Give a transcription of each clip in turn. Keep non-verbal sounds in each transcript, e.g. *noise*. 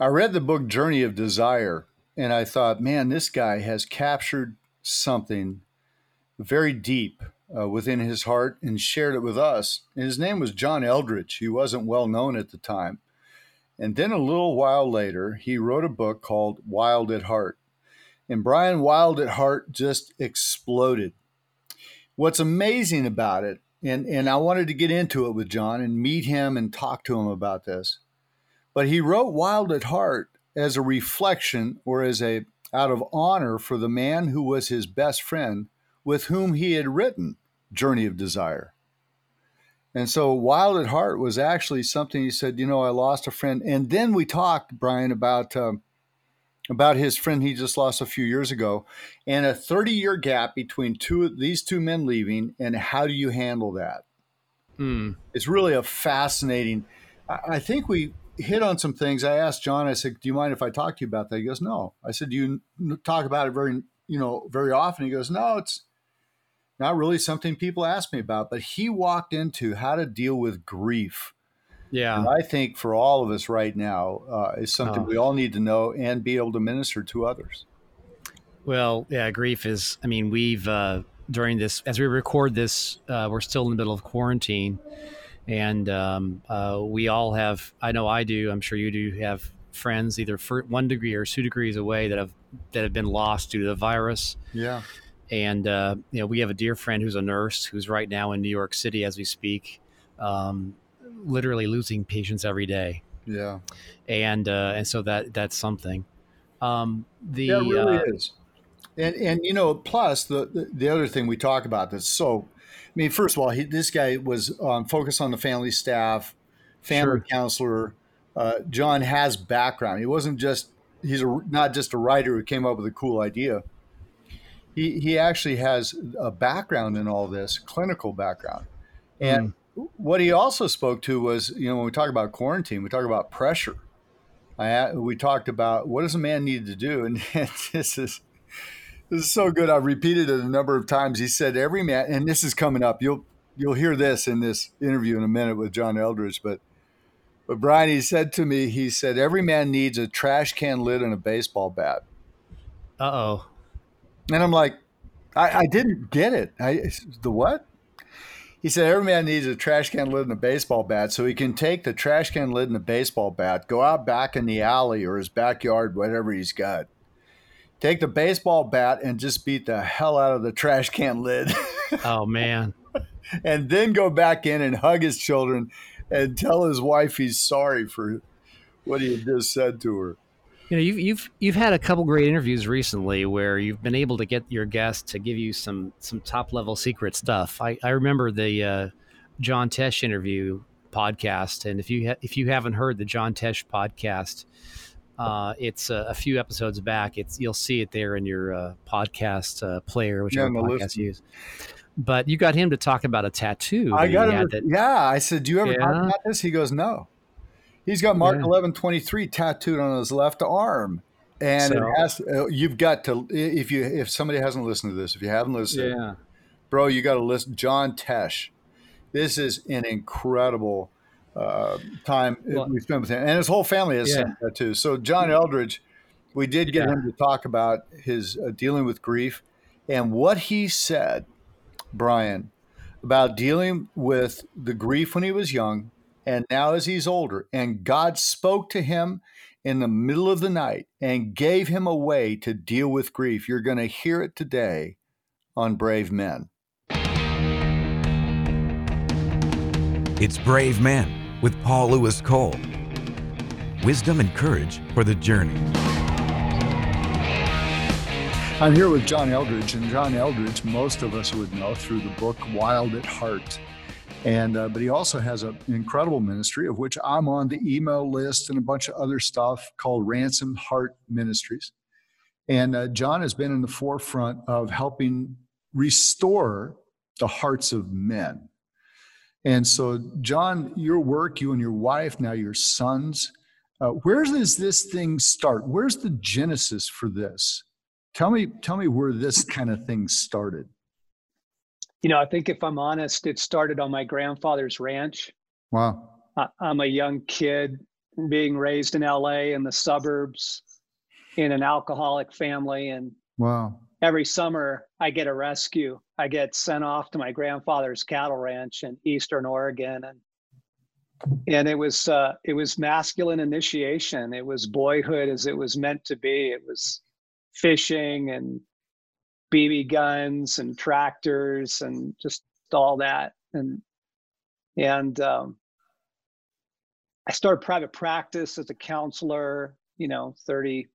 I read the book Journey of Desire, and I thought, man, this guy has captured something very deep uh, within his heart and shared it with us. And his name was John Eldredge. He wasn't well known at the time. And then a little while later, he wrote a book called Wild at Heart. And Brian Wild at Heart just exploded. What's amazing about it, and, and I wanted to get into it with John and meet him and talk to him about this. But he wrote Wild at Heart as a reflection or as a out of honor for the man who was his best friend with whom he had written Journey of Desire. And so Wild at Heart was actually something he said, you know, I lost a friend. And then we talked, Brian, about um, about his friend he just lost a few years ago and a 30 year gap between two these two men leaving and how do you handle that? Mm. It's really a fascinating I think we hit on some things. I asked John, I said, Do you mind if I talk to you about that? He goes, No. I said, Do you talk about it very, you know, very often? He goes, No, it's not really something people ask me about. But he walked into how to deal with grief. Yeah. And I think for all of us right now uh, is something oh. we all need to know and be able to minister to others. Well, yeah, grief is, I mean, we've, uh, during this, as we record this, uh, we're still in the middle of quarantine and um, uh, we all have i know i do i'm sure you do have friends either for one degree or two degrees away that have that have been lost due to the virus. Yeah. And uh, you know we have a dear friend who's a nurse who's right now in new york city as we speak um, literally losing patients every day. Yeah. And uh, and so that that's something. Um, the yeah, it really uh, is. And and you know plus the, the the other thing we talk about that's so mean, first of all, he, this guy was um, focused on the family staff, family sure. counselor. Uh, John has background. He wasn't just he's a, not just a writer who came up with a cool idea. He he actually has a background in all this, clinical background, and mm. what he also spoke to was you know when we talk about quarantine, we talk about pressure. I, we talked about what does a man need to do, and *laughs* this is this is so good. I've repeated it a number of times. He said every man, and this is coming up. You'll you'll hear this in this interview in a minute with John Eldredge, But but Brian, he said to me, he said every man needs a trash can lid and a baseball bat. Uh oh. And I'm like, I, I didn't get it. I the what? He said every man needs a trash can lid and a baseball bat, so he can take the trash can lid and the baseball bat, go out back in the alley or his backyard, whatever he's got, take the baseball bat and just beat the hell out of the trash can lid. *laughs* oh man. and then go back in and hug his children and tell his wife he's sorry for what he had just said to her. You know, you've you've you've had a couple great interviews recently where you've been able to get your guests to give you some some top level secret stuff. I, I remember the uh, John Tesh interview podcast, and if you ha- if you haven't heard the John Tesh podcast, uh, it's a, a, few episodes back. It's you'll see it there in your uh, podcast uh, player, whichever yeah, podcast you use. But you got him to talk about a tattoo. I got him. Yeah, I said, "Do you ever yeah. talk about this?" He goes, "No." He's got Mark yeah. eleven twenty three tattooed on his left arm, and so, has, uh, you've got to if you if somebody hasn't listened to this, if you haven't listened, yeah, bro, you got to listen. John Tesh, this is an incredible uh, time well, we spent with him, and his whole family has yeah. that too. So John Eldredge, we did get yeah. him to talk about his uh, dealing with grief and what he said, Brian, about dealing with the grief when he was young and now as he's older. And God spoke to him in the middle of the night and gave him a way to deal with grief. You're going to hear it today on Brave Men. It's Brave Men with Paul Lewis Cole. Wisdom and courage for the journey. I'm here with John Eldredge, and John Eldredge, most of us would know through the book Wild at Heart. And uh, but he also has an incredible ministry of which I'm on the email list and a bunch of other stuff called Ransom Heart Ministries. And uh, John has been in the forefront of helping restore the hearts of men. And so, John, your work, you and your wife, now your sons, uh, where does this thing start? Where's the genesis for this? Tell me, tell me where this kind of thing started. You know, I think if I'm honest, it started on my grandfather's ranch. Wow. I, I'm a young kid being raised in LA in the suburbs in an alcoholic family and wow every summer I get a rescue. I get sent off to my grandfather's cattle ranch in eastern Oregon and and it was uh, it was masculine initiation. It was boyhood as it was meant to be. It was fishing and BB guns and tractors and just all that. And and um, I started private practice as a counselor, you know, 30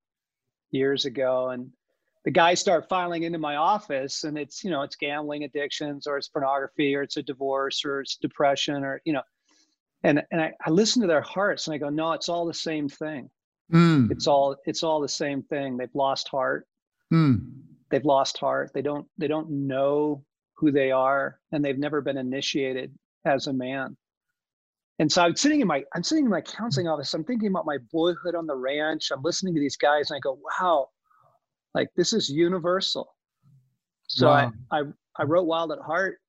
years ago. And the guys start filing into my office and it's, you know, it's gambling addictions or it's pornography or it's a divorce or it's depression or, you know, and, and I, I listen to their hearts and I go, no, it's all the same thing. Mm. It's all, it's all the same thing. They've lost heart. Mm. They've lost heart. They don't, they don't know who they are and they've never been initiated as a man. And so I'm sitting in my I'm sitting in my counseling office. I'm thinking about my boyhood on the ranch. I'm listening to these guys, and I go, "Wow, like this is universal." So wow. I, I I wrote Wild at Heart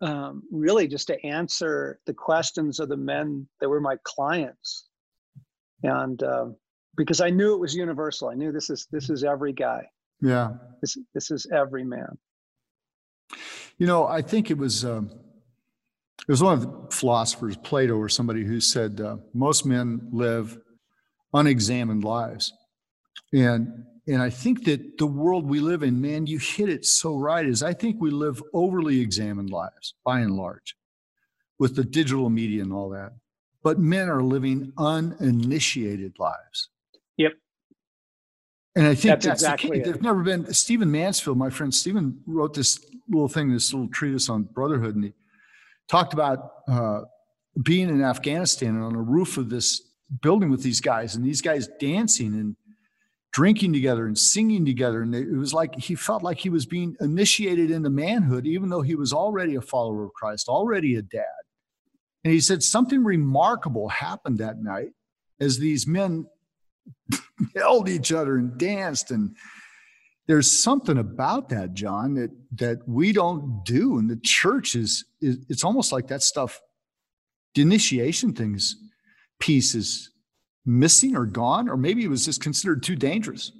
um, really just to answer the questions of the men that were my clients, and um, because I knew it was universal. I knew this is this is every guy. Yeah. This this is every man. You know, I think it was. Um there was one of the philosophers, Plato, or somebody who said uh, most men live unexamined lives, and and I think that the world we live in, man, you hit it so right. Is I think we live overly examined lives by and large, with the digital media and all that. But men are living uninitiated lives. Yep. And I think that's, that's exactly the There's never been Stephen Mansfield, my friend Stephen, wrote this little thing, this little treatise on brotherhood, and he talked about uh, being in Afghanistan and on the roof of this building with these guys and these guys dancing and drinking together and singing together. And it was like he felt like he was being initiated into manhood, even though he was already a follower of Christ, already a dad. And he said something remarkable happened that night as these men *laughs* held each other and danced and there's something about that, John, that that we don't do, and the church is, is it's almost like that stuff. The initiation things piece is missing or gone, or maybe it was just considered too dangerous.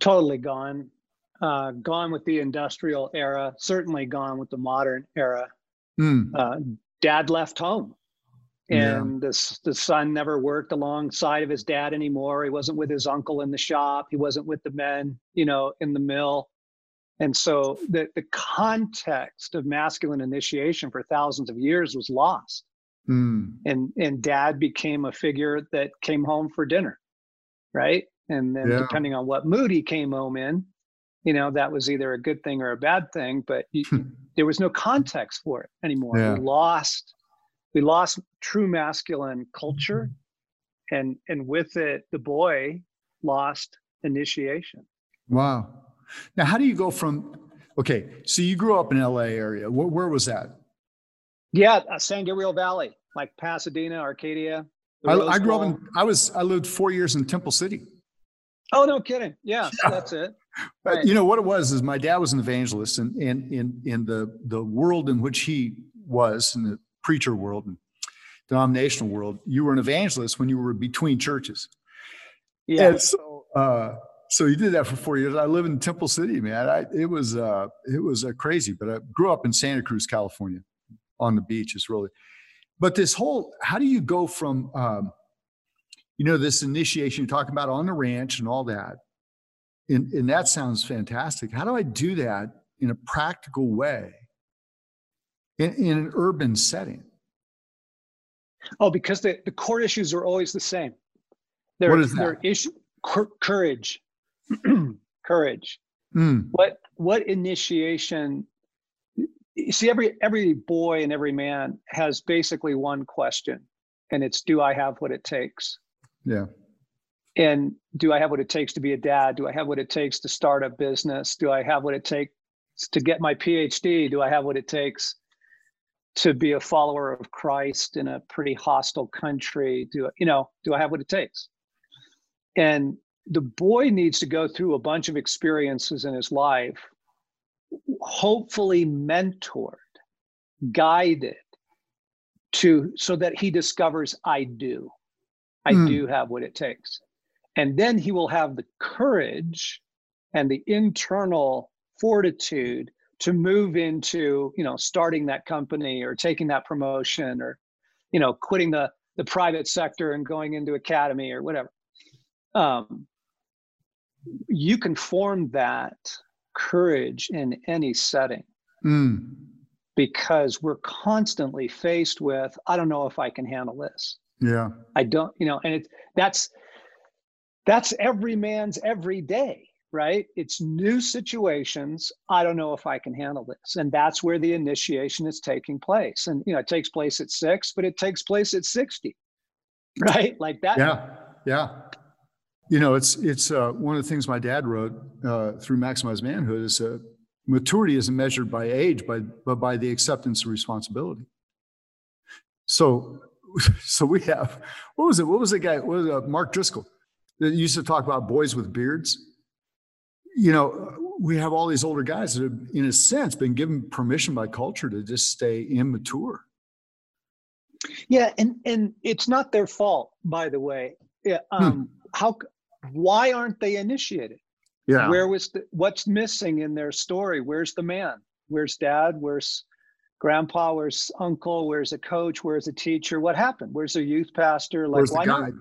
Totally gone, uh, gone with the industrial era. Certainly gone with the modern era. Mm. Uh, dad left home and yeah. the, the son never worked alongside of his dad anymore he wasn't with his uncle in the shop he wasn't with the men you know in the mill and so the, the context of masculine initiation for thousands of years was lost mm. and and dad became a figure that came home for dinner right? And then yeah. depending on what mood he came home in you know that was either a good thing or a bad thing but you, *laughs* there was no context for it anymore. Yeah. we lost we lost true masculine culture and and with it the boy lost initiation. Wow. Now how do you go from okay so you grew up in la area. Where, where was that yeah uh, san gabriel valley like pasadena arcadia I, I, grew up in i was i lived four years in temple city oh no kidding yeah, *laughs* yeah. that's it right. you know what it was is my dad was an evangelist and in in in the the world in which he was in the preacher world and denominational world, you were an evangelist when you were between churches. Yeah. And so, uh, so you did that for four years. I live in Temple City, man. I, it was uh, it was uh, crazy, but I grew up in Santa Cruz, California, on the beach. It's really, but this whole how do you go from um, you know this initiation you're talking about on the ranch and all that, and, and that sounds fantastic. How do I do that in a practical way in, in an urban setting? Oh, because the, the core issues are always the same. They're, what is that? issue, courage, *clears throat* courage. Mm. What what initiation? You see, every every boy and every man has basically one question, and it's, "Do I have what it takes?" Yeah. And do I have what it takes to be a dad? Do I have what it takes to start a business? Do I have what it takes to get my PhD? Do I have what it takes to be a follower of Christ in a pretty hostile country? Do you know, do I have what it takes? And the boy needs to go through a bunch of experiences in his life, hopefully mentored, guided to so that he discovers I do. I mm. do have what it takes. And then he will have the courage and the internal fortitude to move into, you know, starting that company or taking that promotion or, you know, quitting the the private sector and going into academy or whatever. Um, you can form that courage in any setting. Mm. Because we're constantly faced with i don't know if i can handle this. Yeah. I don't you know and it's that's that's every man's every day right? It's new situations. I don't know if i can handle this. And that's where the initiation is taking place. And you know it takes place at six but it takes place at 60 right? Like that. Yeah. Yeah you know it's it's uh, one of the things my dad wrote uh, through maximize manhood is uh, maturity isn't measured by age, but, but by the acceptance of responsibility. So, *laughs* so we have, what was it? What was the guy? What was uh, Mark Driscoll that used to talk about boys with beards? You know, we have all these older guys that have, in a sense, been given permission by culture to just stay immature. Yeah, and and it's not their fault, by the way. Yeah, hmm. um, hmm. how? Why aren't they initiated? Yeah. Where was the, what's missing in their story? Where's the man? Where's dad? Where's grandpa? Where's uncle? Where's a coach? Where's a teacher? What happened? Where's a youth pastor? Like, Where's the guide? Not?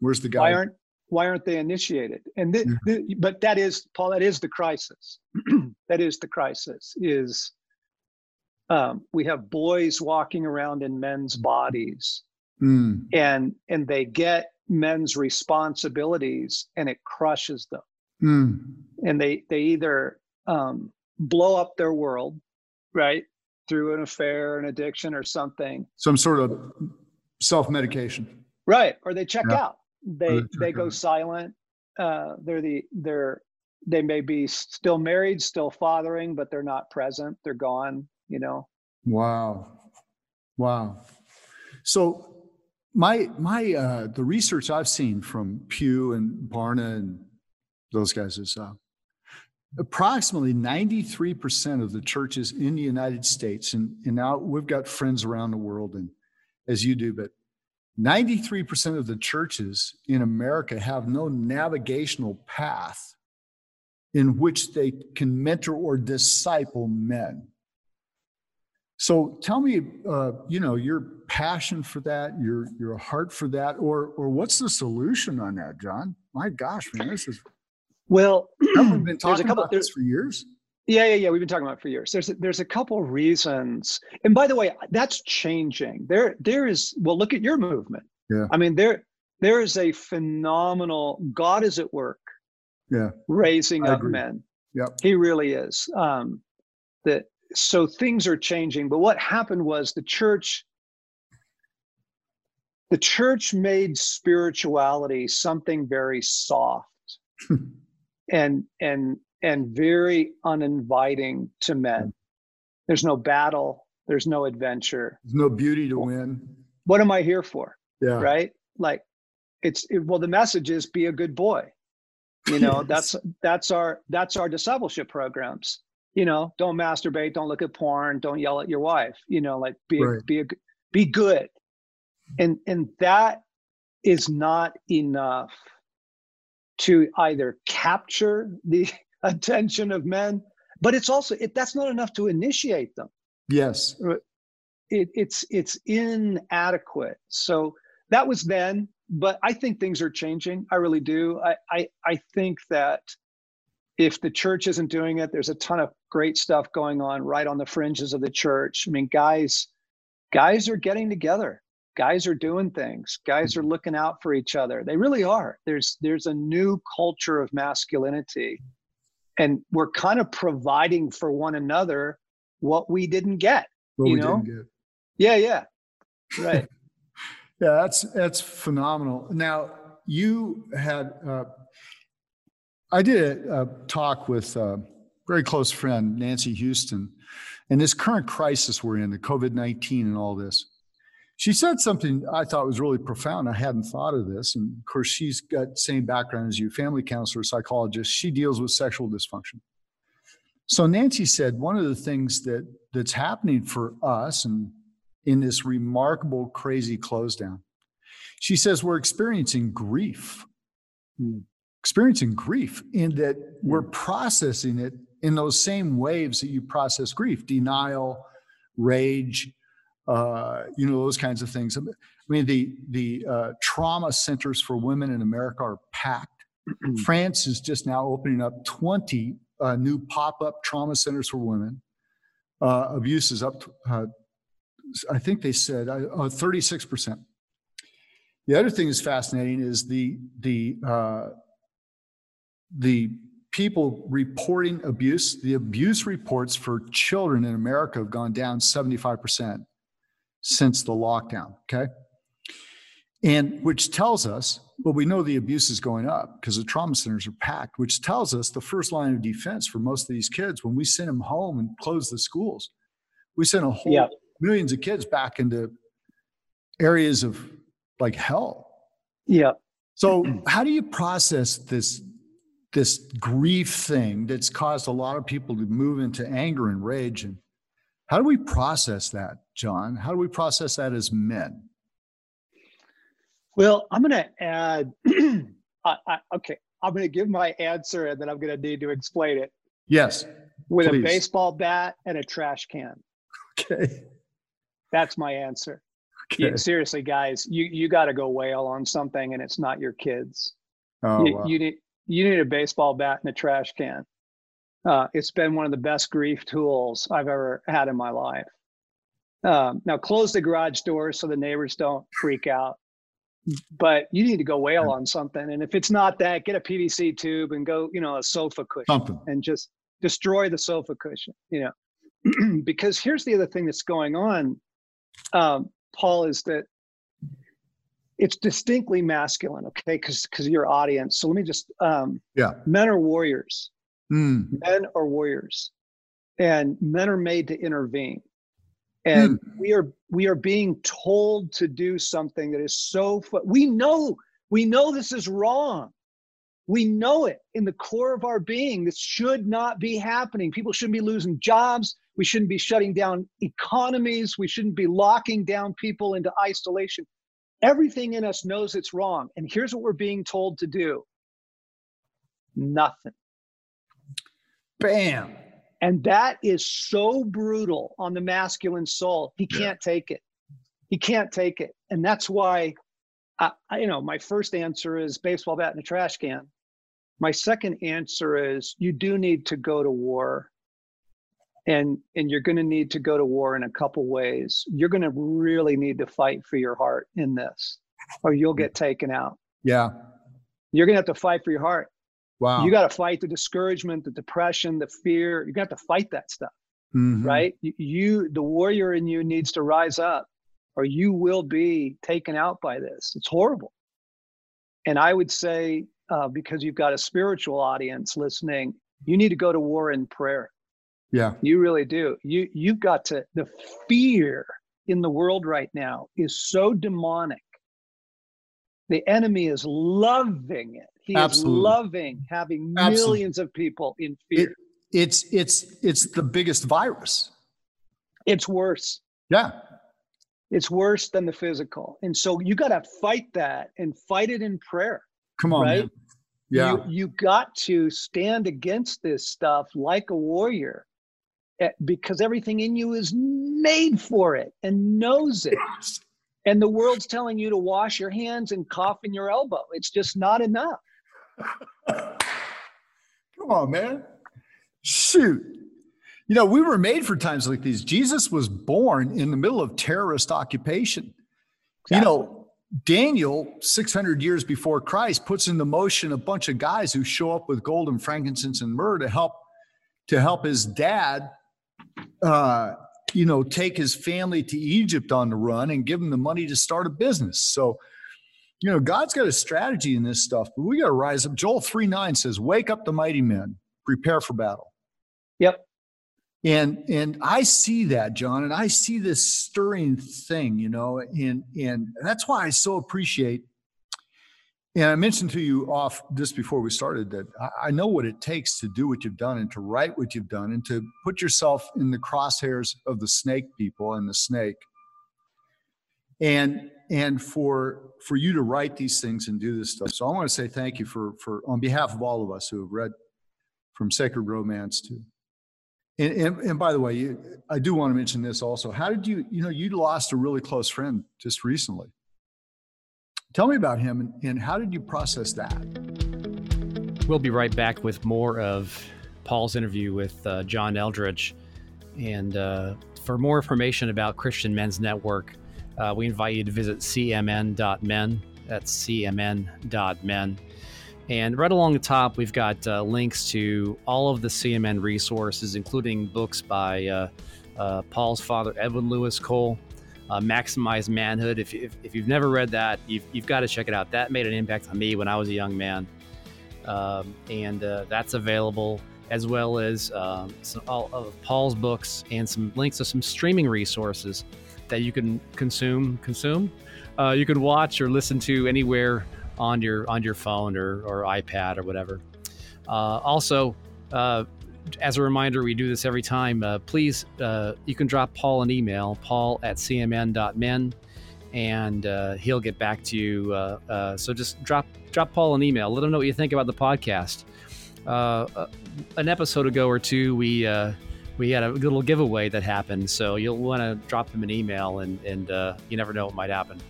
Where's the guy? Why aren't why aren't they initiated? And the, the, but that is Paul. That is the crisis. *clears throat* that is the crisis. Is um, we have boys walking around in men's bodies, mm. and and they get men's responsibilities, and it crushes them. Mm. And they they either um, blow up their world, right, through an affair, an addiction, or something. Some sort of self medication. Right, or they check yeah. out. They they, they go out. silent. Uh, they're the they're they may be still married, still fathering, but they're not present. They're gone. You know. Wow, wow. So my my uh, the research I've seen from Pew and Barna and those guys is uh, approximately 93% of the churches in the United States, and, and now we've got friends around the world, and as you do, but 93% of the churches in America have no navigational path in which they can mentor or disciple men. So tell me, uh, you know, your passion for that, your your heart for that, or or what's the solution on that, John? My gosh, man, this is well, *clears throat* we've been talking a couple, about this for years. Yeah, yeah, yeah. We've been talking about it for years. There's a, there's a couple of reasons, and by the way, that's changing. There there is. Well, look at your movement. Yeah. I mean, there there is a phenomenal. God is at work. Yeah. Raising I up agree. men. Yep. He really is. Um, that so things are changing. But what happened was the church. The church made spirituality something very soft. *laughs* and and and very uninviting to men. There's no battle. There's no adventure. There's no beauty to win. What am I here for? Yeah. Right. Like, it's it, well. The message is be a good boy. You know *laughs* yes. that's that's our that's our discipleship programs. You know, don't masturbate, don't look at porn, don't yell at your wife. You know, like be right. be a, be good, and and that is not enough to either capture the *laughs* attention of men, but it's also it, that's not enough to initiate them. Yes, it, it's it's inadequate. So that was then, but I think things are changing. I really do. I I, I think that if the church isn't doing it, there's a ton of great stuff going on right on the fringes of the church. I mean, guys, guys are getting together. Guys are doing things. Guys are looking out for each other. They really are. There's there's a new culture of masculinity. And we're kind of providing for one another what we didn't get what you know? yeah yeah. Right. *laughs* *laughs* Yeah that's that's phenomenal. Now you had uh, i did a, a talk with a very close friend nancy houston and this current crisis we're in the covid-19 and all this she said something I thought was really profound. I hadn't thought of this. And of course, she's got same background as you, family counselor, psychologist. She deals with sexual dysfunction. So Nancy said one of the things that that's happening for us and in this remarkable crazy close down, She says we're experiencing grief, mm. Experiencing grief in that mm. we're processing it in those same waves that you process grief, denial, rage, uh, you know, those kinds of things. I mean, the the uh, trauma centers for women in America are packed. *clears throat* France is just now opening up 20 uh, new pop-up trauma centers for women. Uh, abuse is up, to, uh, I think they said, 36%. Uh, the other thing that's fascinating is the the the people reporting abuse. The abuse reports for children in America have gone down 75% since the lockdown. Okay. And which tells us, well, we know the abuse is going up because the trauma centers are packed, which tells us the first line of defense for most of these kids when we send them home and close the schools, we send a whole yep. millions of kids back into areas of like hell. Yeah. So how do you process this this grief thing that's caused a lot of people to move into anger and rage and how do we process that, John? How do we process that as men? Well, I'm going to add. *clears throat* I, I, okay, I'm going to give my answer, and then I'm going to need to explain it. Yes. With please. a baseball bat and a trash can. Okay. That's my answer. Okay. You, seriously, guys, you you got to go whale on something, and it's not your kids. Oh, you, wow. you need you need a baseball bat and a trash can. Uh, it's been one of the best grief tools I've ever had in my life. Um, now, close the garage door so the neighbors don't freak out but you need to go whale on something. And if it's not that, get a PVC tube and go, you know, a sofa cushion something. and just destroy the sofa cushion, you know. *clears throat* because here's the other thing that's going on, um, Paul, is that it's distinctly masculine, okay? Because because your audience. So let me just um yeah. Men are warriors. Mm. Men are warriors. And men are made to intervene and hmm. we are we are being told to do something that is so fu- we know we know this is wrong we know it in the core of our being this should not be happening people shouldn't be losing jobs we shouldn't be shutting down economies we shouldn't be locking down people into isolation everything in us knows it's wrong and here's what we're being told to do nothing bam and that is so brutal on the masculine soul. He can't yeah. take it. He can't take it. And that's why, I, I, you know, my first answer is baseball bat in a trash can. My second answer is you do need to go to war. And, and you're going to need to go to war in a couple ways. You're going to really need to fight for your heart in this, or you'll get taken out. Yeah. You're going to have to fight for your heart. Wow. You got to fight the discouragement, the depression, the fear. You got to fight that stuff, mm-hmm. right? You, you, the warrior in you needs to rise up or you will be taken out by this. It's horrible. And I would say, uh, because you've got a spiritual audience listening, you need to go to war in prayer. Yeah. You really do. You you've got to the fear in the world right now is so demonic. The enemy is loving it. He Absolutely. is loving having millions of people in fear. It, it's it's it's the biggest virus. It's worse. Yeah. It's worse than the physical. And so you got to fight that and fight it in prayer. Come on. Right? Man. Yeah. You, you got to stand against this stuff like a warrior Eh, because everything in you is made for it and knows it. And the world's telling you to wash your hands and cough in your elbow. It's just not enough. *laughs* Come on, man. Shoot. You know, we were made for times like these. Jesus was born in the middle of terrorist occupation. Exactly. You know, Daniel, 600 years before Christ, puts into motion a bunch of guys who show up with gold and frankincense and myrrh to help to help his dad uh, you know, take his family to Egypt on the run and give him the money to start a business. So you know, God's got a strategy in this stuff, but we got to rise up. Joel 3 9 says, Wake up the mighty men, prepare for battle. Yep. And and I see that, John, and I see this stirring thing, you know, and and that's why I so appreciate. And I mentioned to you off just before we started that I know what it takes to do what you've done and to write what you've done and to put yourself in the crosshairs of the snake people and the snake. And and for for you to write these things and do this stuff. So I want to say thank you for for on behalf of all of us who have read from Sacred Romance to. And, and, and by the way, you, I do want to mention this also. How did you, you know, you lost a really close friend just recently. Tell me about him and, and how did you process that? We'll be right back with more of Paul's interview with uh, John Eldredge. And uh, for more information about Christian Men's Network, uh, we invite you to visit cmn.men. That's cmn.men. And right along the top, we've got uh, links to all of the CMN resources, including books by uh, uh, Paul's father, Edwin Lewis Cole, uh, Maximize Manhood. If, if, if, you've never read that, you've, you've got to check it out. That made an impact on me when I was a young man. Um, and uh, that's available as well as um, some, all of Paul's books and some links to some streaming resources that you can consume. Consume. Uh, you can watch or listen to anywhere on your on your phone or, or iPad or whatever. Uh, also, uh, as a reminder, we do this every time. Uh, please, uh, you can drop Paul an email, paul at cmn.men, and uh, he'll get back to you. Uh, so just drop drop Paul an email. Let him know what you think about the podcast. an episode ago or two, we we had a little giveaway that happened, so you'll want to drop him an email, and and you never know what might happen.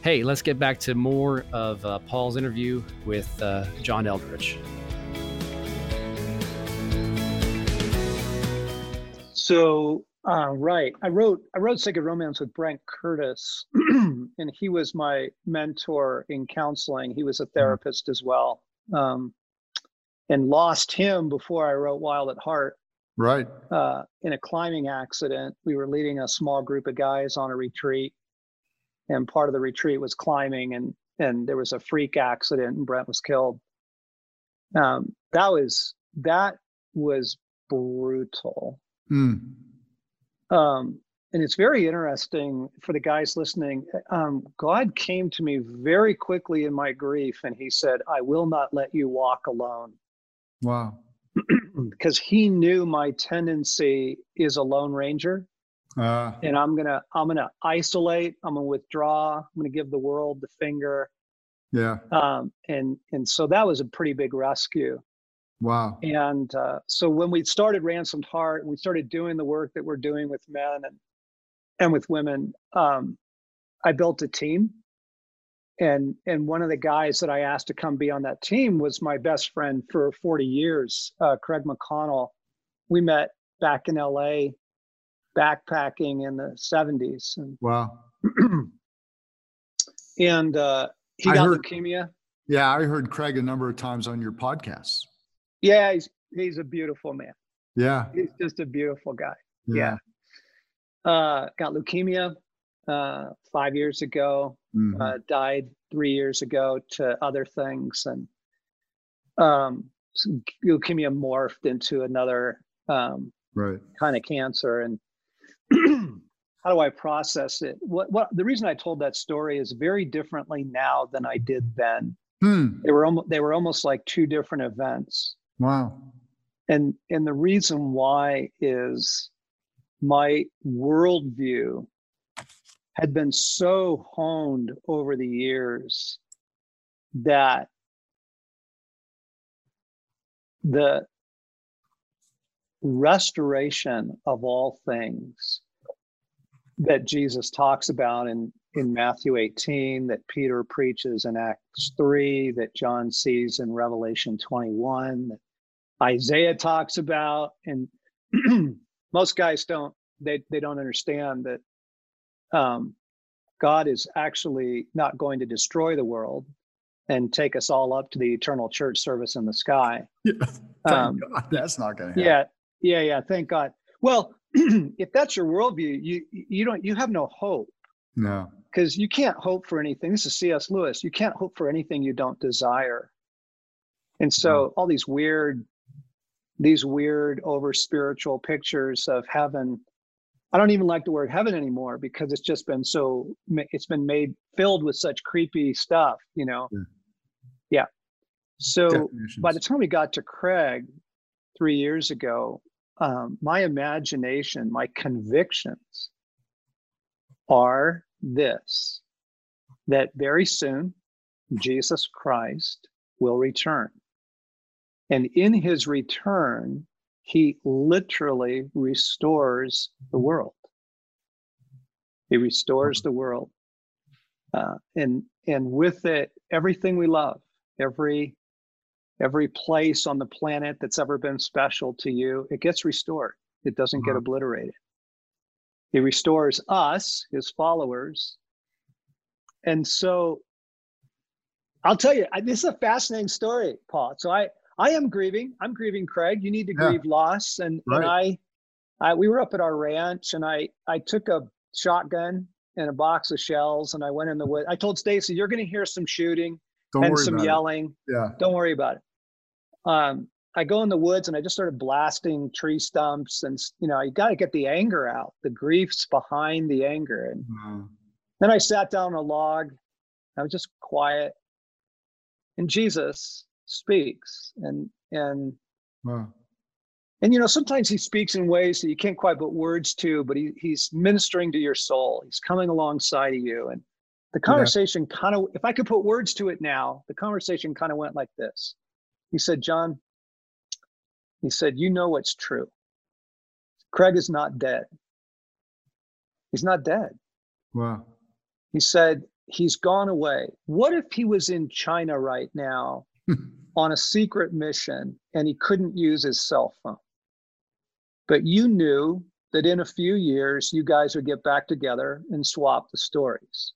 Hey, let's get back to more of uh, Paul's interview with uh, John Eldredge. So, uh, right, I wrote I wrote Sacred Romance with Brent Curtis, *clears throat* and he was my mentor in counseling. He was a mm-hmm. therapist as well, um, and lost him before I wrote Wild at Heart. Right. Uh, in a climbing accident, we were leading a small group of guys on a retreat, and part of the retreat was climbing and and there was a freak accident and Brent was killed. Um, that was that was brutal. Mm. Um, and it's very interesting for the guys listening. Um, God came to me very quickly in my grief, and He said, "I will not let you walk alone." Wow. *clears throat* because He knew my tendency is a lone ranger uh, and I'm gonna I'm gonna isolate. I'm gonna withdraw. I'm gonna give the world the finger. Yeah. Um, and and so that was a pretty big rescue. Wow. And uh, so when we started Ransomed Heart, and we started doing the work that we're doing with men and and with women. Um, I built a team, and and one of the guys that I asked to come be on that team was my best friend for 40 years, uh, Craig McConnell. We met back in L.A backpacking in the 70s. And, wow. *clears throat* and uh, he got heard, leukemia. Yeah, I heard Craig a number of times on your podcasts. Yeah, he's he's a beautiful man. Yeah. He's just a beautiful guy. Yeah. yeah. Uh, got leukemia uh, five years ago, mm-hmm. uh, died three years ago to other things. And um, leukemia morphed into another um, right. kind of cancer. And *clears throat* how do I process it? What what the reason I told that story is very differently now than I did then. Hmm. They were almost they were almost like two different events. Wow. And and the reason why is my worldview had been so honed over the years that the restoration of all things that Jesus talks about in, in Matthew 18, that Peter preaches in Acts 3, that John sees in Revelation 21, that Isaiah talks about. And *clears throat* most guys don't, they, they don't understand that um, God is actually not going to destroy the world and take us all up to the eternal church service in the sky. Yeah, *laughs* um, God, that's not going to happen. Yeah, yeah, yeah. Thank God. Well, *clears throat* if that's your worldview, you you don't you have no hope. No. Because you can't hope for anything. This is C.S. Lewis. You can't hope for anything you don't desire. And so no. all these weird, these weird over spiritual pictures of heaven. I don't even like the word heaven anymore because it's just been so it's been made filled with such creepy stuff, you know. Yeah. yeah. So by the time we got to Craig three years ago, um, my imagination, my convictions are this that very soon Jesus Christ will return. And in his return, he literally restores the world. He restores the world. Uh, and and with it, everything we love, every every place on the planet that's ever been special to you, it gets restored. It doesn't get obliterated. He restores us, his followers. And so I'll tell you, this is a fascinating story, Paul. So I, I am grieving. I'm grieving, Craig. You need to yeah. grieve loss. And, right. and I, I, we were up at our ranch and I, I took a shotgun and a box of shells and I went in the woods. I told Stacy, you're going to hear some shooting Don't and some yelling. It. Yeah. Don't worry about it. Um, I go in the woods and I just started blasting tree stumps and you know you got to get the anger out, the griefs behind the anger. And mm-hmm. then I sat down on a log. I was just quiet, and Jesus speaks, and and wow. and you know sometimes he speaks in ways that you can't quite put words to, but he he's ministering to your soul. He's coming alongside of you, and the conversation yeah. kind of, if I could put words to it now, the conversation kind of went like this. He said, John, he said, You know what's true. Craig is not dead. He's not dead. Wow. He said, He's gone away. What if he was in China right now *laughs* on a secret mission and he couldn't use his cell phone? But you knew that in a few years, you guys would get back together and swap the stories.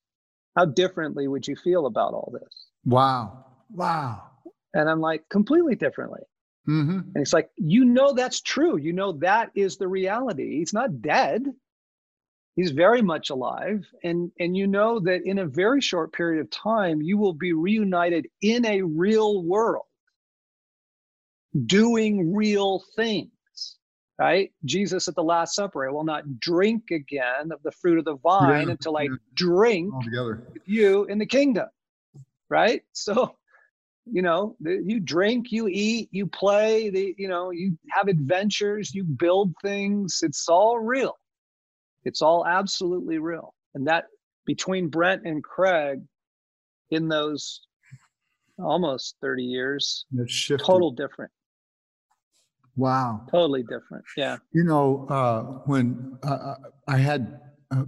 How differently would you feel about all this? Wow. Wow. And I'm like, completely differently. Mm-hmm. And it's like, you know, that's true. You know, that is the reality. He's not dead. He's very much alive. And, and you know that in a very short period of time, you will be reunited in a real world, doing real things, right? Jesus at the Last Supper, I will not drink again of the fruit of the vine yeah, until I drink with you in the kingdom, right? *laughs* So, you know you drink you eat you play the you know you have adventures you build things it's all real it's all absolutely real. And that between brent and craig in those almost 30 years total different. Wow. Totally different yeah. You know uh, when uh, i had uh,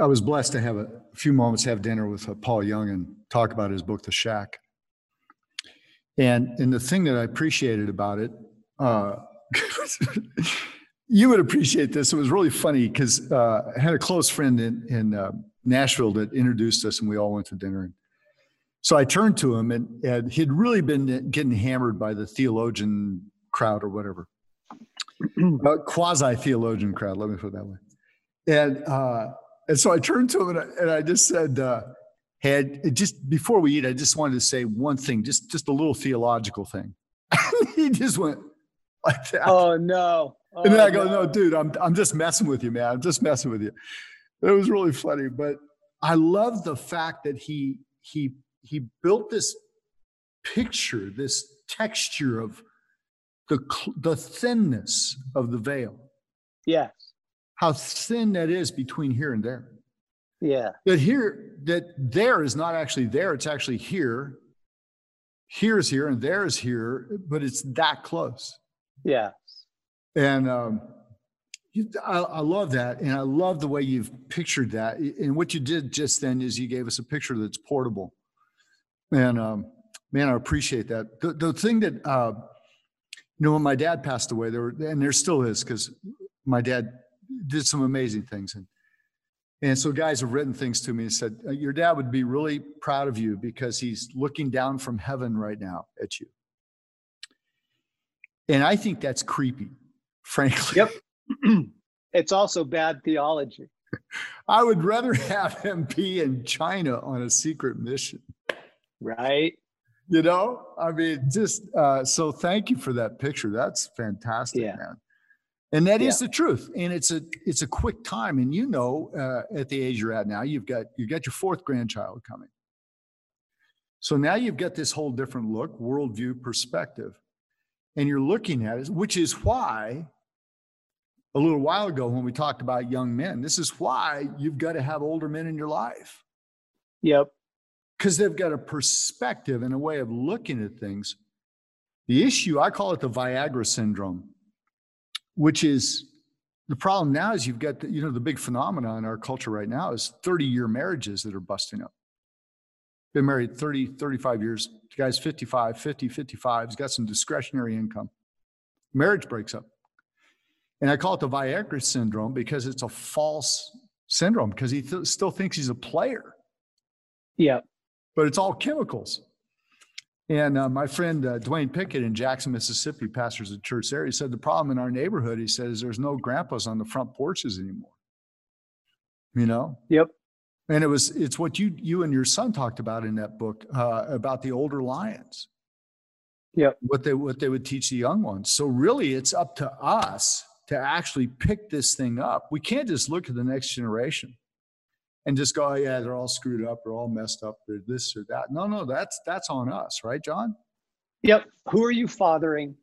i was blessed to have a few moments have dinner with uh, paul young and talk about his book the shack. And and the thing that I appreciated about it, uh, *laughs* you would appreciate this. It was really funny because uh, I had a close friend in in uh, Nashville that introduced us, and we all went to dinner. So I turned to him, and, and he'd really been getting hammered by the theologian crowd or whatever, *clears throat* uh, quasi theologian crowd. Let me put it that way. And uh, and so I turned to him and I, and I just said, uh, had just before we eat, I just wanted to say one thing, just just a little theological thing. *laughs* he just went like that. Oh no. Oh, and then I oh, go, no. no, dude, I'm I'm just messing with you, man. I'm just messing with you. It was really funny, but I love the fact that he he he built this picture, this texture of the the thinness of the veil. Yes. How thin that is between here and there. Yeah. That here, that there is not actually there, it's actually here. Here is here and there is here, but it's that close. Yeah. And um, you, I, I love that. And I love the way you've pictured that. And what you did just then is you gave us a picture that's portable. And um, man, I appreciate that. The, the thing that, uh, you know, when my dad passed away, there were, and there still is, because my dad did some amazing things. And and so guys have written things to me and said, uh, Your dad would be really proud of you because he's looking down from heaven right now at you. And I think that's creepy, frankly. Yep. *clears throat* it's also bad theology. I would rather have him be in China on a secret mission. Right. You know, I mean, just uh, so thank you for that picture. That's fantastic, yeah. man and that yeah. is the truth and it's a it's a quick time and you know uh, at the age you're at now you've got you got your fourth grandchild coming so now you've got this whole different look worldview perspective and you're looking at it which is why a little while ago when we talked about young men this is why you've got to have older men in your life Yep. Because they've got a perspective and a way of looking at things. The issue, I call it the Viagra syndrome, which is the problem now is you've got, the, you know, the big phenomenon in our culture right now is 30 year marriages that are busting up. Been married 30, 35 years. The guy's 55, 50, 55. He's got some discretionary income. Marriage breaks up. And I call it the Viagra syndrome because it's a false syndrome because he th- still thinks he's a player. Yeah. But it's all chemicals. And uh, my friend uh, Dwayne Pickett in Jackson, Mississippi, pastors a church there. He said the problem in our neighborhood, he says, is there's no grandpas on the front porches anymore. You know? Yep. And it was it's what you you and your son talked about in that book uh, about the older lions. Yep. What they what they would teach the young ones. So really, it's up to us to actually pick this thing up. We can't just look at the next generation and just go, oh, yeah, they're all screwed up, they're all messed up, they're this or that. No, no, that's that's on us, right, John? Yep. Who are you fathering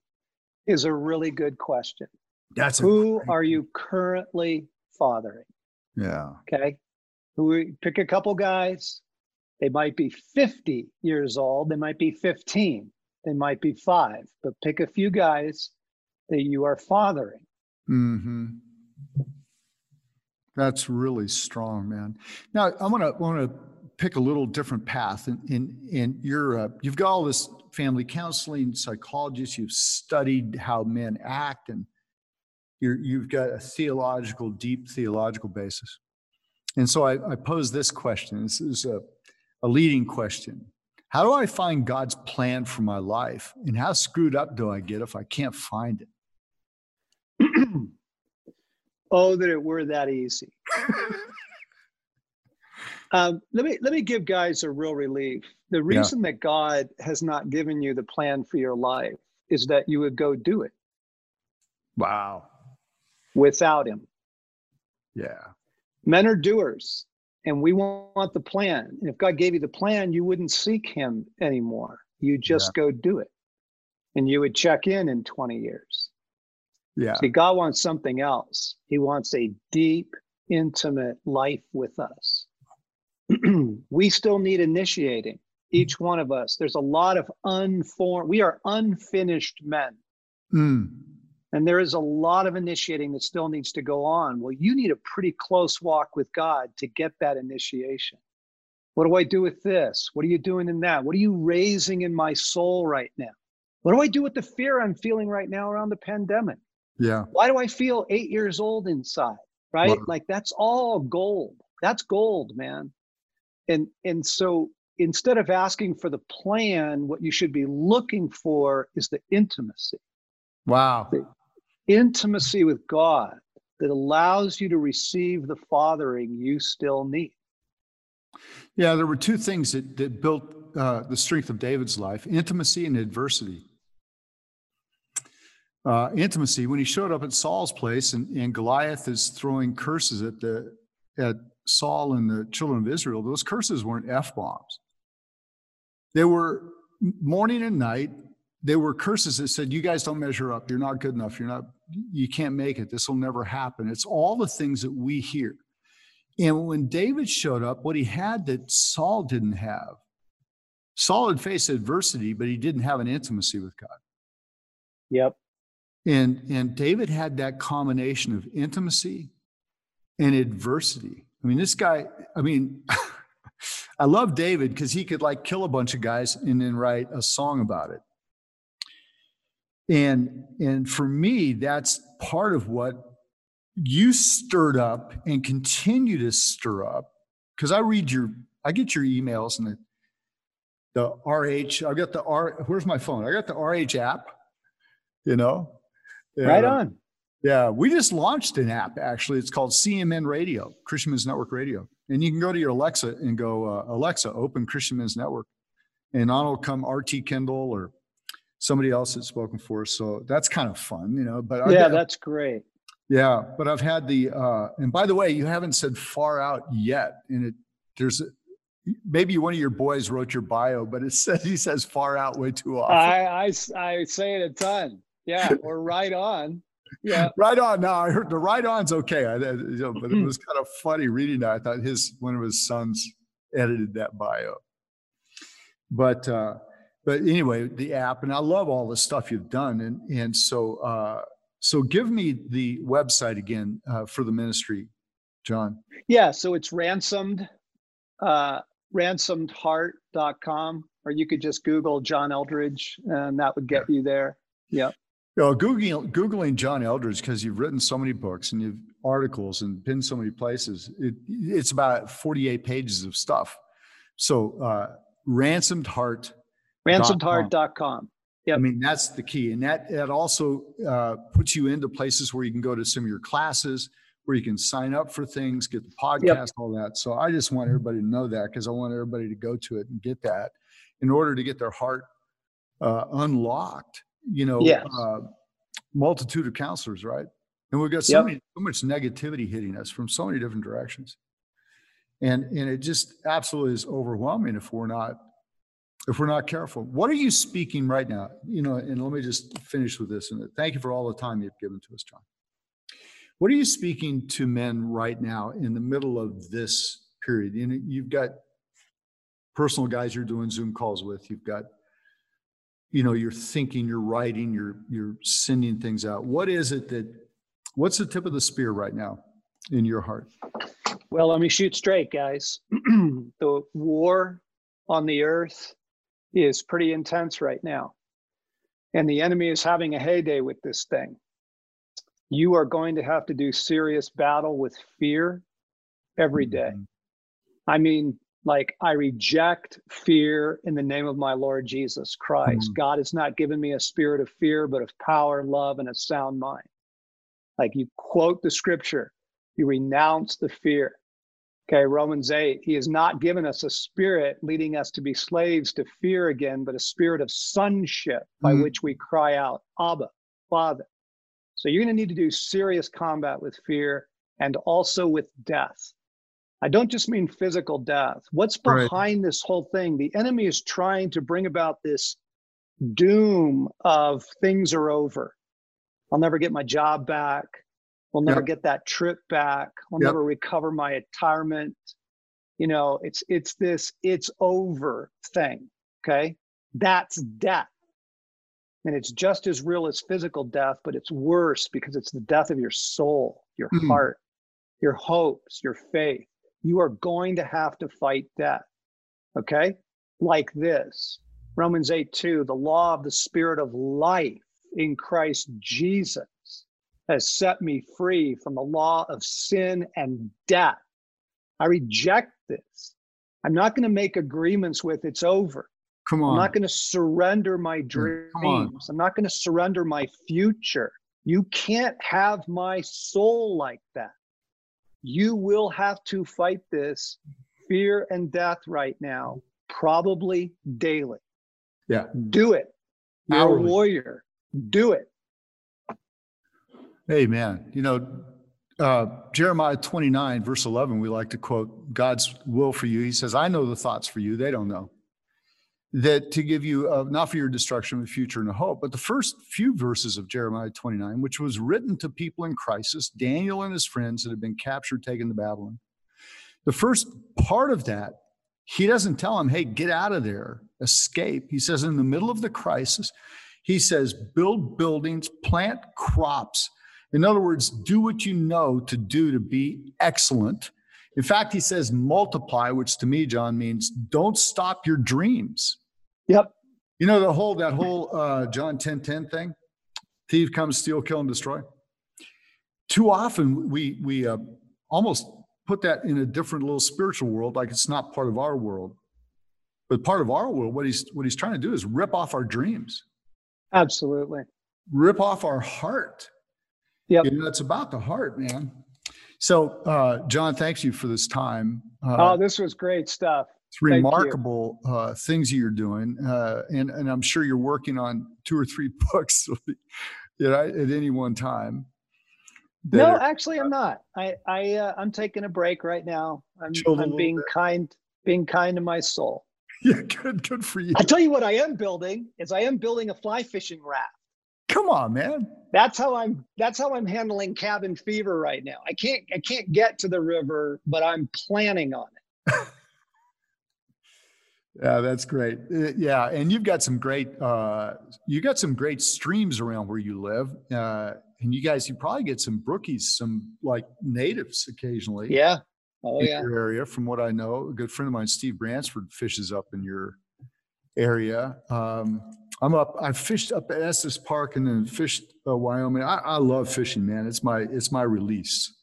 is a really good question. That's who are you currently fathering? Yeah. Okay. Who pick a couple guys. They might be 50 years old, they might be 15, they might be five, but pick a few guys that you are fathering. Mm-hmm. That's really strong, man. Now I want to want to pick a little different path. In in, in you're uh, you've got all this family counseling, psychologists. You've studied how men act, and you're, you've got a theological, deep theological basis. And so I, I pose this question. This is a, a leading question. How do I find God's plan for my life? And how screwed up do I get if I can't find it? *clears throat* oh, that it were that easy. *laughs* um, let me let me give guys a real relief. The reason yeah. that God has not given you the plan for your life is that you would go do it. Wow. Without Him. Yeah. Men are doers, and we want the plan. And if God gave you the plan, you wouldn't seek Him anymore. You just yeah. go do it, and you would check in in 20 years. Yeah. See, God wants something else. He wants a deep, intimate life with us. *clears throat* we still need initiating, each one of us. There's a lot of unformed, we are unfinished men. Mm. And there is a lot of initiating that still needs to go on. Well, you need a pretty close walk with God to get that initiation. What do I do with this? What are you doing in that? What are you raising in my soul right now? What do I do with the fear I'm feeling right now around the pandemic? Yeah. Why do I feel eight years old inside? Right? Wow. Like that's all gold. That's gold, man. And and so instead of asking for the plan, what you should be looking for is the intimacy. Wow. The intimacy with God that allows you to receive the fathering you still need. Yeah, there were two things that, that built uh, the strength of David's life intimacy and adversity uh, intimacy when he showed up at Saul's place and, and Goliath is throwing curses at the at Saul and the children of Israel. Those curses weren't f bombs. They were morning and night. They were curses that said, "You guys don't measure up. You're not good enough. You're not. You can't make it. This will never happen." It's all the things that we hear. And when David showed up, what he had that Saul didn't have, Saul had faced adversity, but he didn't have an intimacy with God. Yep. And, and David had that combination of intimacy and adversity. I mean, this guy, I mean, *laughs* I love David because he could like kill a bunch of guys and then write a song about it. And and for me, that's part of what you stirred up and continue to stir up. Because I read your, I get your emails and the the RH. I got the R. Where's my phone? I got the RH app. You know, right on. Yeah, we just launched an app actually. It's called CMN Radio, Christian Men's Network Radio. And you can go to your Alexa and go, uh, Alexa, open Christian Men's Network. And on will come RT Kendall or somebody else that's spoken for us. So that's kind of fun, you know. But yeah, that's great. Yeah, but I've had the uh, and by the way, you haven't said far out yet. And it there's a, maybe one of your boys wrote your bio, but it *laughs* says he says far out way too often. I I, I say it a ton. Yeah, or right on. Yeah, *laughs* right on. Now I heard the right on's okay. I, you know, but it was kind of funny reading that. I thought his one of his sons edited that bio. But uh, but anyway, the app, and I love all the stuff you've done, and and so uh, so give me the website again uh, for the ministry, John. Yeah, so it's ransomed, uh, ransomedheart.com, or you could just Google John Eldredge, and that would get you there. Yeah. You know, googling googling John Eldredge because you've written so many books and you've articles and been so many places. It, it's about forty eight pages of stuff. So uh, ransomed heart. Ransomedheart.com. Yep. I mean, that's the key. And that, that also uh, puts you into places where you can go to some of your classes, where you can sign up for things, get the podcast, yep. all that. So I just want everybody to know that because I want everybody to go to it and get that in order to get their heart uh, unlocked. You know, yes. uh, multitude of counselors, right? And we've got so, yep. many, so much negativity hitting us from so many different directions. And, and it just absolutely is overwhelming if we're not if we're not careful. What are you speaking right now? You know, and let me just finish with this. And thank you for all the time you've given to us, John. What are you speaking to men right now in the middle of this period? You know, you've got personal guys you're doing Zoom calls with. You've got, you know, you're thinking, you're writing, you're you're sending things out. What is it that? What's the tip of the spear right now in your heart? Well, let me shoot straight, guys. *clears throat* the war on the earth is pretty intense right now. And the enemy is having a heyday with this thing. You are going to have to do serious battle with fear every day. Mm-hmm. I mean, like, I reject fear in the name of my Lord Jesus Christ. Mm-hmm. God has not given me a spirit of fear, but of power, love, and a sound mind. Like, you quote the scripture, you renounce the fear. Okay, Romans 8, he has not given us a spirit leading us to be slaves to fear again, but a spirit of sonship by mm. which we cry out, Abba, Father. So you're going to need to do serious combat with fear and also with death. I don't just mean physical death. What's behind right. this whole thing? The enemy is trying to bring about this doom of things are over. I'll never get my job back. We'll never yep. get that trip back. We'll yep. never recover my retirement. You know, it's it's this it's over thing. Okay. That's death. And it's just as real as physical death, but it's worse because it's the death of your soul, your mm-hmm. heart, your hopes, your faith. You are going to have to fight death. Okay? Like this Romans 8 2, the law of the spirit of life in Christ Jesus has set me free from the law of sin and death. I reject this. I'm not going to make agreements with it's over. Come mm, on. I'm not going to surrender my dreams. I'm not going to surrender my future. You can't have my soul like that. You will have to fight this fear and death right now, probably daily. Yeah. Do it. You're Hourly. a warrior. Do it. Amen. You know, uh, Jeremiah 29, verse 11, we like to quote God's will for you. He says, I know the thoughts for you, they don't know. That to give you, uh, not for your destruction, but future and a hope. But the first few verses of Jeremiah 29, which was written to people in crisis, Daniel and his friends that had been captured, taken to Babylon. The first part of that, he doesn't tell them, hey, get out of there, escape. He says, in the middle of the crisis, he says, build buildings, plant crops in other words, do what you know to do to be excellent. In fact, he says multiply, which to me, John, means don't stop your dreams. Yep. You know, the whole, that whole uh, John 10 10 thing thief comes, steal, kill, and destroy. Too often we, we uh, almost put that in a different little spiritual world, like it's not part of our world. But part of our world, what he's, what he's trying to do is rip off our dreams. Absolutely. Rip off our heart yeah, You know, it's about the heart, man. So, uh, John, thanks you for this time. Uh, oh, this was great stuff. It's remarkable uh, things you're doing, uh, and and I'm sure you're working on two or three *laughs* books, you know, at any one time. No, are, actually, I'm not. I I uh, I'm taking a break right now. I'm I'm being bit. kind, being kind to my soul. *laughs* Yeah, good, good for you. I tell you what, I am building is I am building a fly fishing raft. Come on, man. That's how I'm that's how I'm handling cabin fever right now. I can't I can't get to the river, but I'm planning on it. *laughs* Yeah, that's great. Uh, yeah, and you've got some great uh, you got some great streams around where you live, uh, and you guys you probably get some brookies, some like natives occasionally. Yeah. Oh yeah. your area, from what I know, a good friend of mine, Steve Bransford, fishes up in your area. Um, I'm up. I fished up at Estes Park and then fished uh, Wyoming. I, I love fishing, man. It's my it's my release.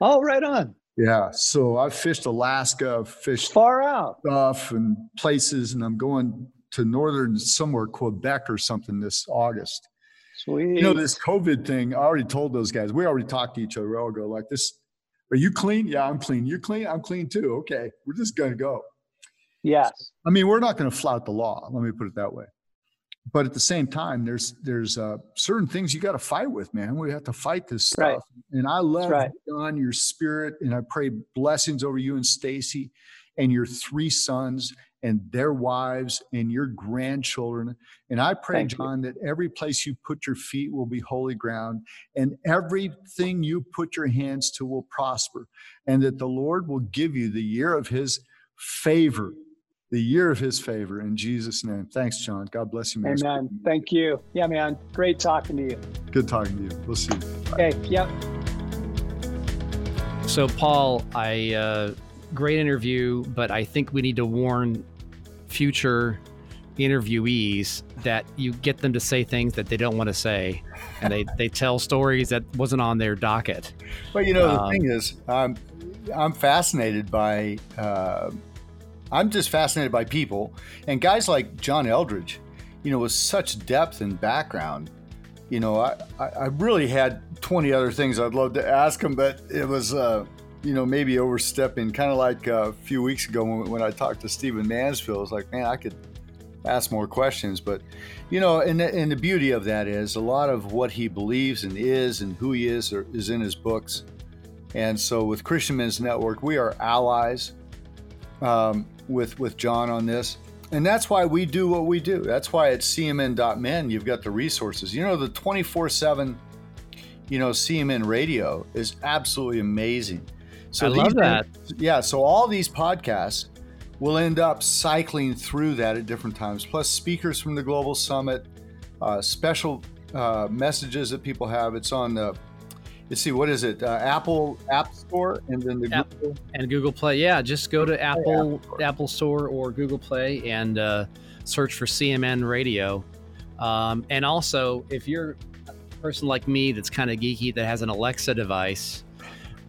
Oh, right on. Yeah. So I've fished Alaska, I've fished Far out. stuff and places, and I'm going to northern somewhere, Quebec or something this August. Sweet. You know, this COVID thing, I already told those guys, we already talked to each other. All go like this. Are you clean? Yeah, I'm clean. You're clean? I'm clean too. Okay. We're just gonna go. yes. I mean, we're not going to flout the law. Let me put it that way. But at the same time, there's there's uh, certain things you got to fight with, man. We have to fight this stuff. Right. And I love right. on your spirit, and I pray blessings over you and Stasi, and your three sons and their wives and your grandchildren. And I pray, Thank you. John, that every place you put your feet will be holy ground, and everything you put your hands to will prosper, and that the Lord will give you the year of His favor the year of his favor in Jesus' name. Thanks, John. God bless you, man. Amen. Thank you. Yeah, man. Great talking to you. Good talking to you. We'll see you. Okay. Yep. So, Paul, I uh, great interview, but I think we need to warn future interviewees that you get them to say things that they don't want to say, and they they tell stories that wasn't on their docket. But you know, the Um, thing is, I'm I'm fascinated by uh, I'm just fascinated by people and guys like John Eldredge. You know, with such depth and background. You know, I, I really had 20 other things I'd love to ask him, but it was, uh, you know, maybe overstepping. Kind of like uh, a few weeks ago when, when I talked to Stephen Mansfield, I was like, man, I could ask more questions. But, you know, and, the- and the beauty of that is a lot of what he believes and is and who he is is in his books. And so with Christian Men's Network, we are allies um, with with John on this. And that's why we do what we do. That's why at cmn.men you've got the resources. You know, the 24/7 you know, CMN radio is absolutely amazing. So I love these- that. Yeah, so all these podcasts will end up cycling through that at different times, plus speakers from the Global Summit, uh, special uh, messages that people have. It's on the, let's see, what is it? Uh, Apple App Store and then the App- Google. And Google Play, yeah, just go to Apple Apple Store. Apple Store or Google Play and uh, search for CMN Radio. Um, and also, if you're a person like me that's kind of geeky that has an Alexa device,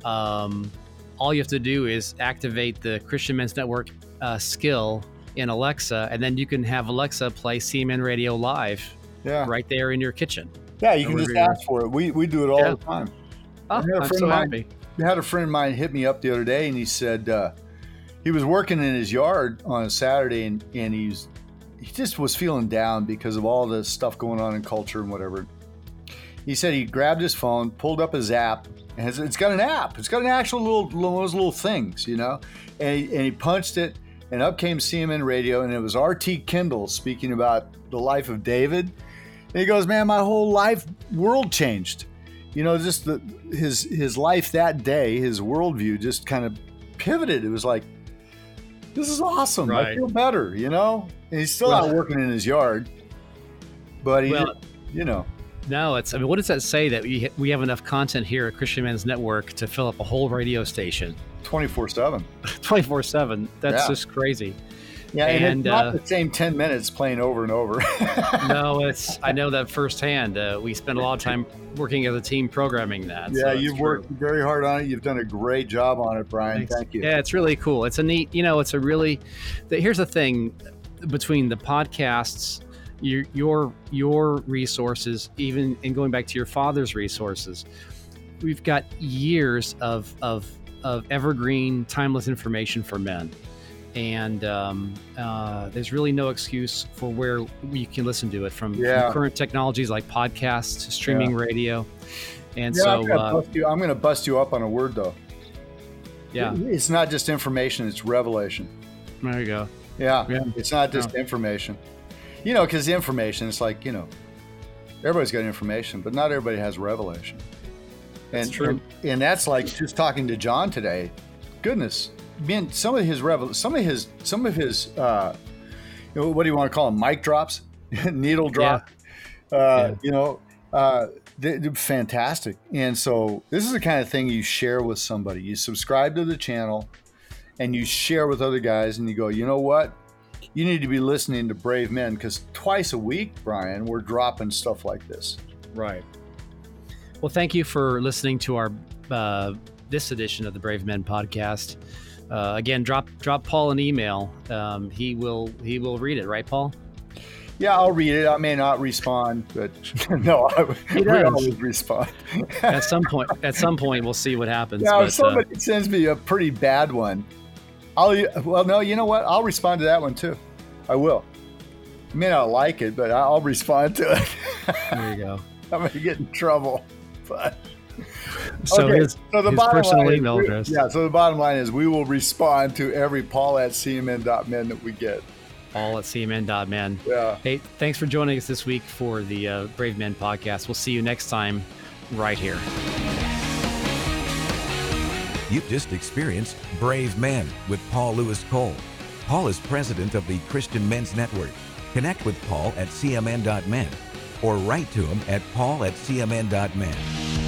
um, all you have to do is activate the Christian Men's Network uh, skill in Alexa, and then you can have Alexa play CMN Radio live Yeah. right there in your kitchen. Yeah, you can just ask for it. We, we do it all Yeah. the time. Oh, I had a I'm so of mine- happy. I had a friend of mine hit me up the other day and he said uh, he was working in his yard on a Saturday and, and he's he just was feeling down because of all the stuff going on in culture and whatever. He said he grabbed his phone, pulled up his app, and it's- it's got an app. It's got an actual little, little those little things, you know. And he, and he punched it, and up came CMN Radio, and it was R.T. Kendall speaking about the life of David. And he goes, "Man, my whole life world changed." You know, just the, his his life that day, his worldview just kind of pivoted. It was like, this is awesome. I feel better, you know. And he's still Well- out working in his yard, but he, Well, you know, No, it's. I mean, what does that say that we we have enough content here at Christian Men's Network to fill up a whole radio station, twenty four seven. *laughs* twenty four seven? That's Yeah. just crazy. Yeah, and, And, it's not uh, the same ten minutes playing over and over. *laughs* No, it's. I know that firsthand. Uh, we spend a lot of time working as a team programming that. yeah, it's you've true. worked very hard on it. You've done a great job on it, Brian. Thanks. Thank you. Yeah, it's really cool. It's a neat. You know, it's a really. The, here's the thing, between the podcasts, your your your resources, even and going back to your father's resources, we've got years of of of evergreen, timeless information for men. And um, uh, there's really no excuse for where you can listen to it from, from current technologies like podcasts, streaming radio, and Yeah, I'm so gonna, uh, bust you, I'm gonna bust you up on a word though. yeah, It's not just information; it's revelation. there you go. Yeah, Yeah. it's not just information. You know, because information, it's like you know, everybody's got information, but not everybody has revelation. That's and, true. And, and that's like just talking to John today. Goodness, man, some of his revel, some of his, some of his uh, what do you want to call them? Mic drops, *laughs* needle drop. Yeah. Uh, yeah. You know, uh, they're fantastic. And so this is the kind of thing you share with somebody. You subscribe to the channel, and you share with other guys, and you go, you know what? You need to be listening to Brave Men because twice a week, Brian, we're dropping stuff like this. Right. Well, thank you for listening to our uh, this edition of the Brave Men podcast. Uh, again, drop drop Paul an email. Um, he will he will read it, right, Paul? Yeah, I'll read it. I may not respond, but *laughs* no, I we always respond. *laughs* at some point, at some point, we'll see what happens. Yeah, but, if uh, somebody uh, sends me a pretty bad one, I'll well, no, you know what? I'll respond to that one too. I will. I may not like it, but I'll respond to it. there you go. *laughs* I'm gonna get in trouble, but. So okay, his, so the his bottom personal line email is, address. Yeah, so the bottom line is we will respond to every Paul at cmn.men that we get. Paul at cmn.men. Yeah. Hey, thanks for joining us this week for the uh, Brave Men podcast. We'll see you next time right here. You've just experienced Brave Men with Paul Louis Cole. Paul is president of the Christian Men's Network. Connect with Paul at cmn.men or write to him at paul at cmn.men.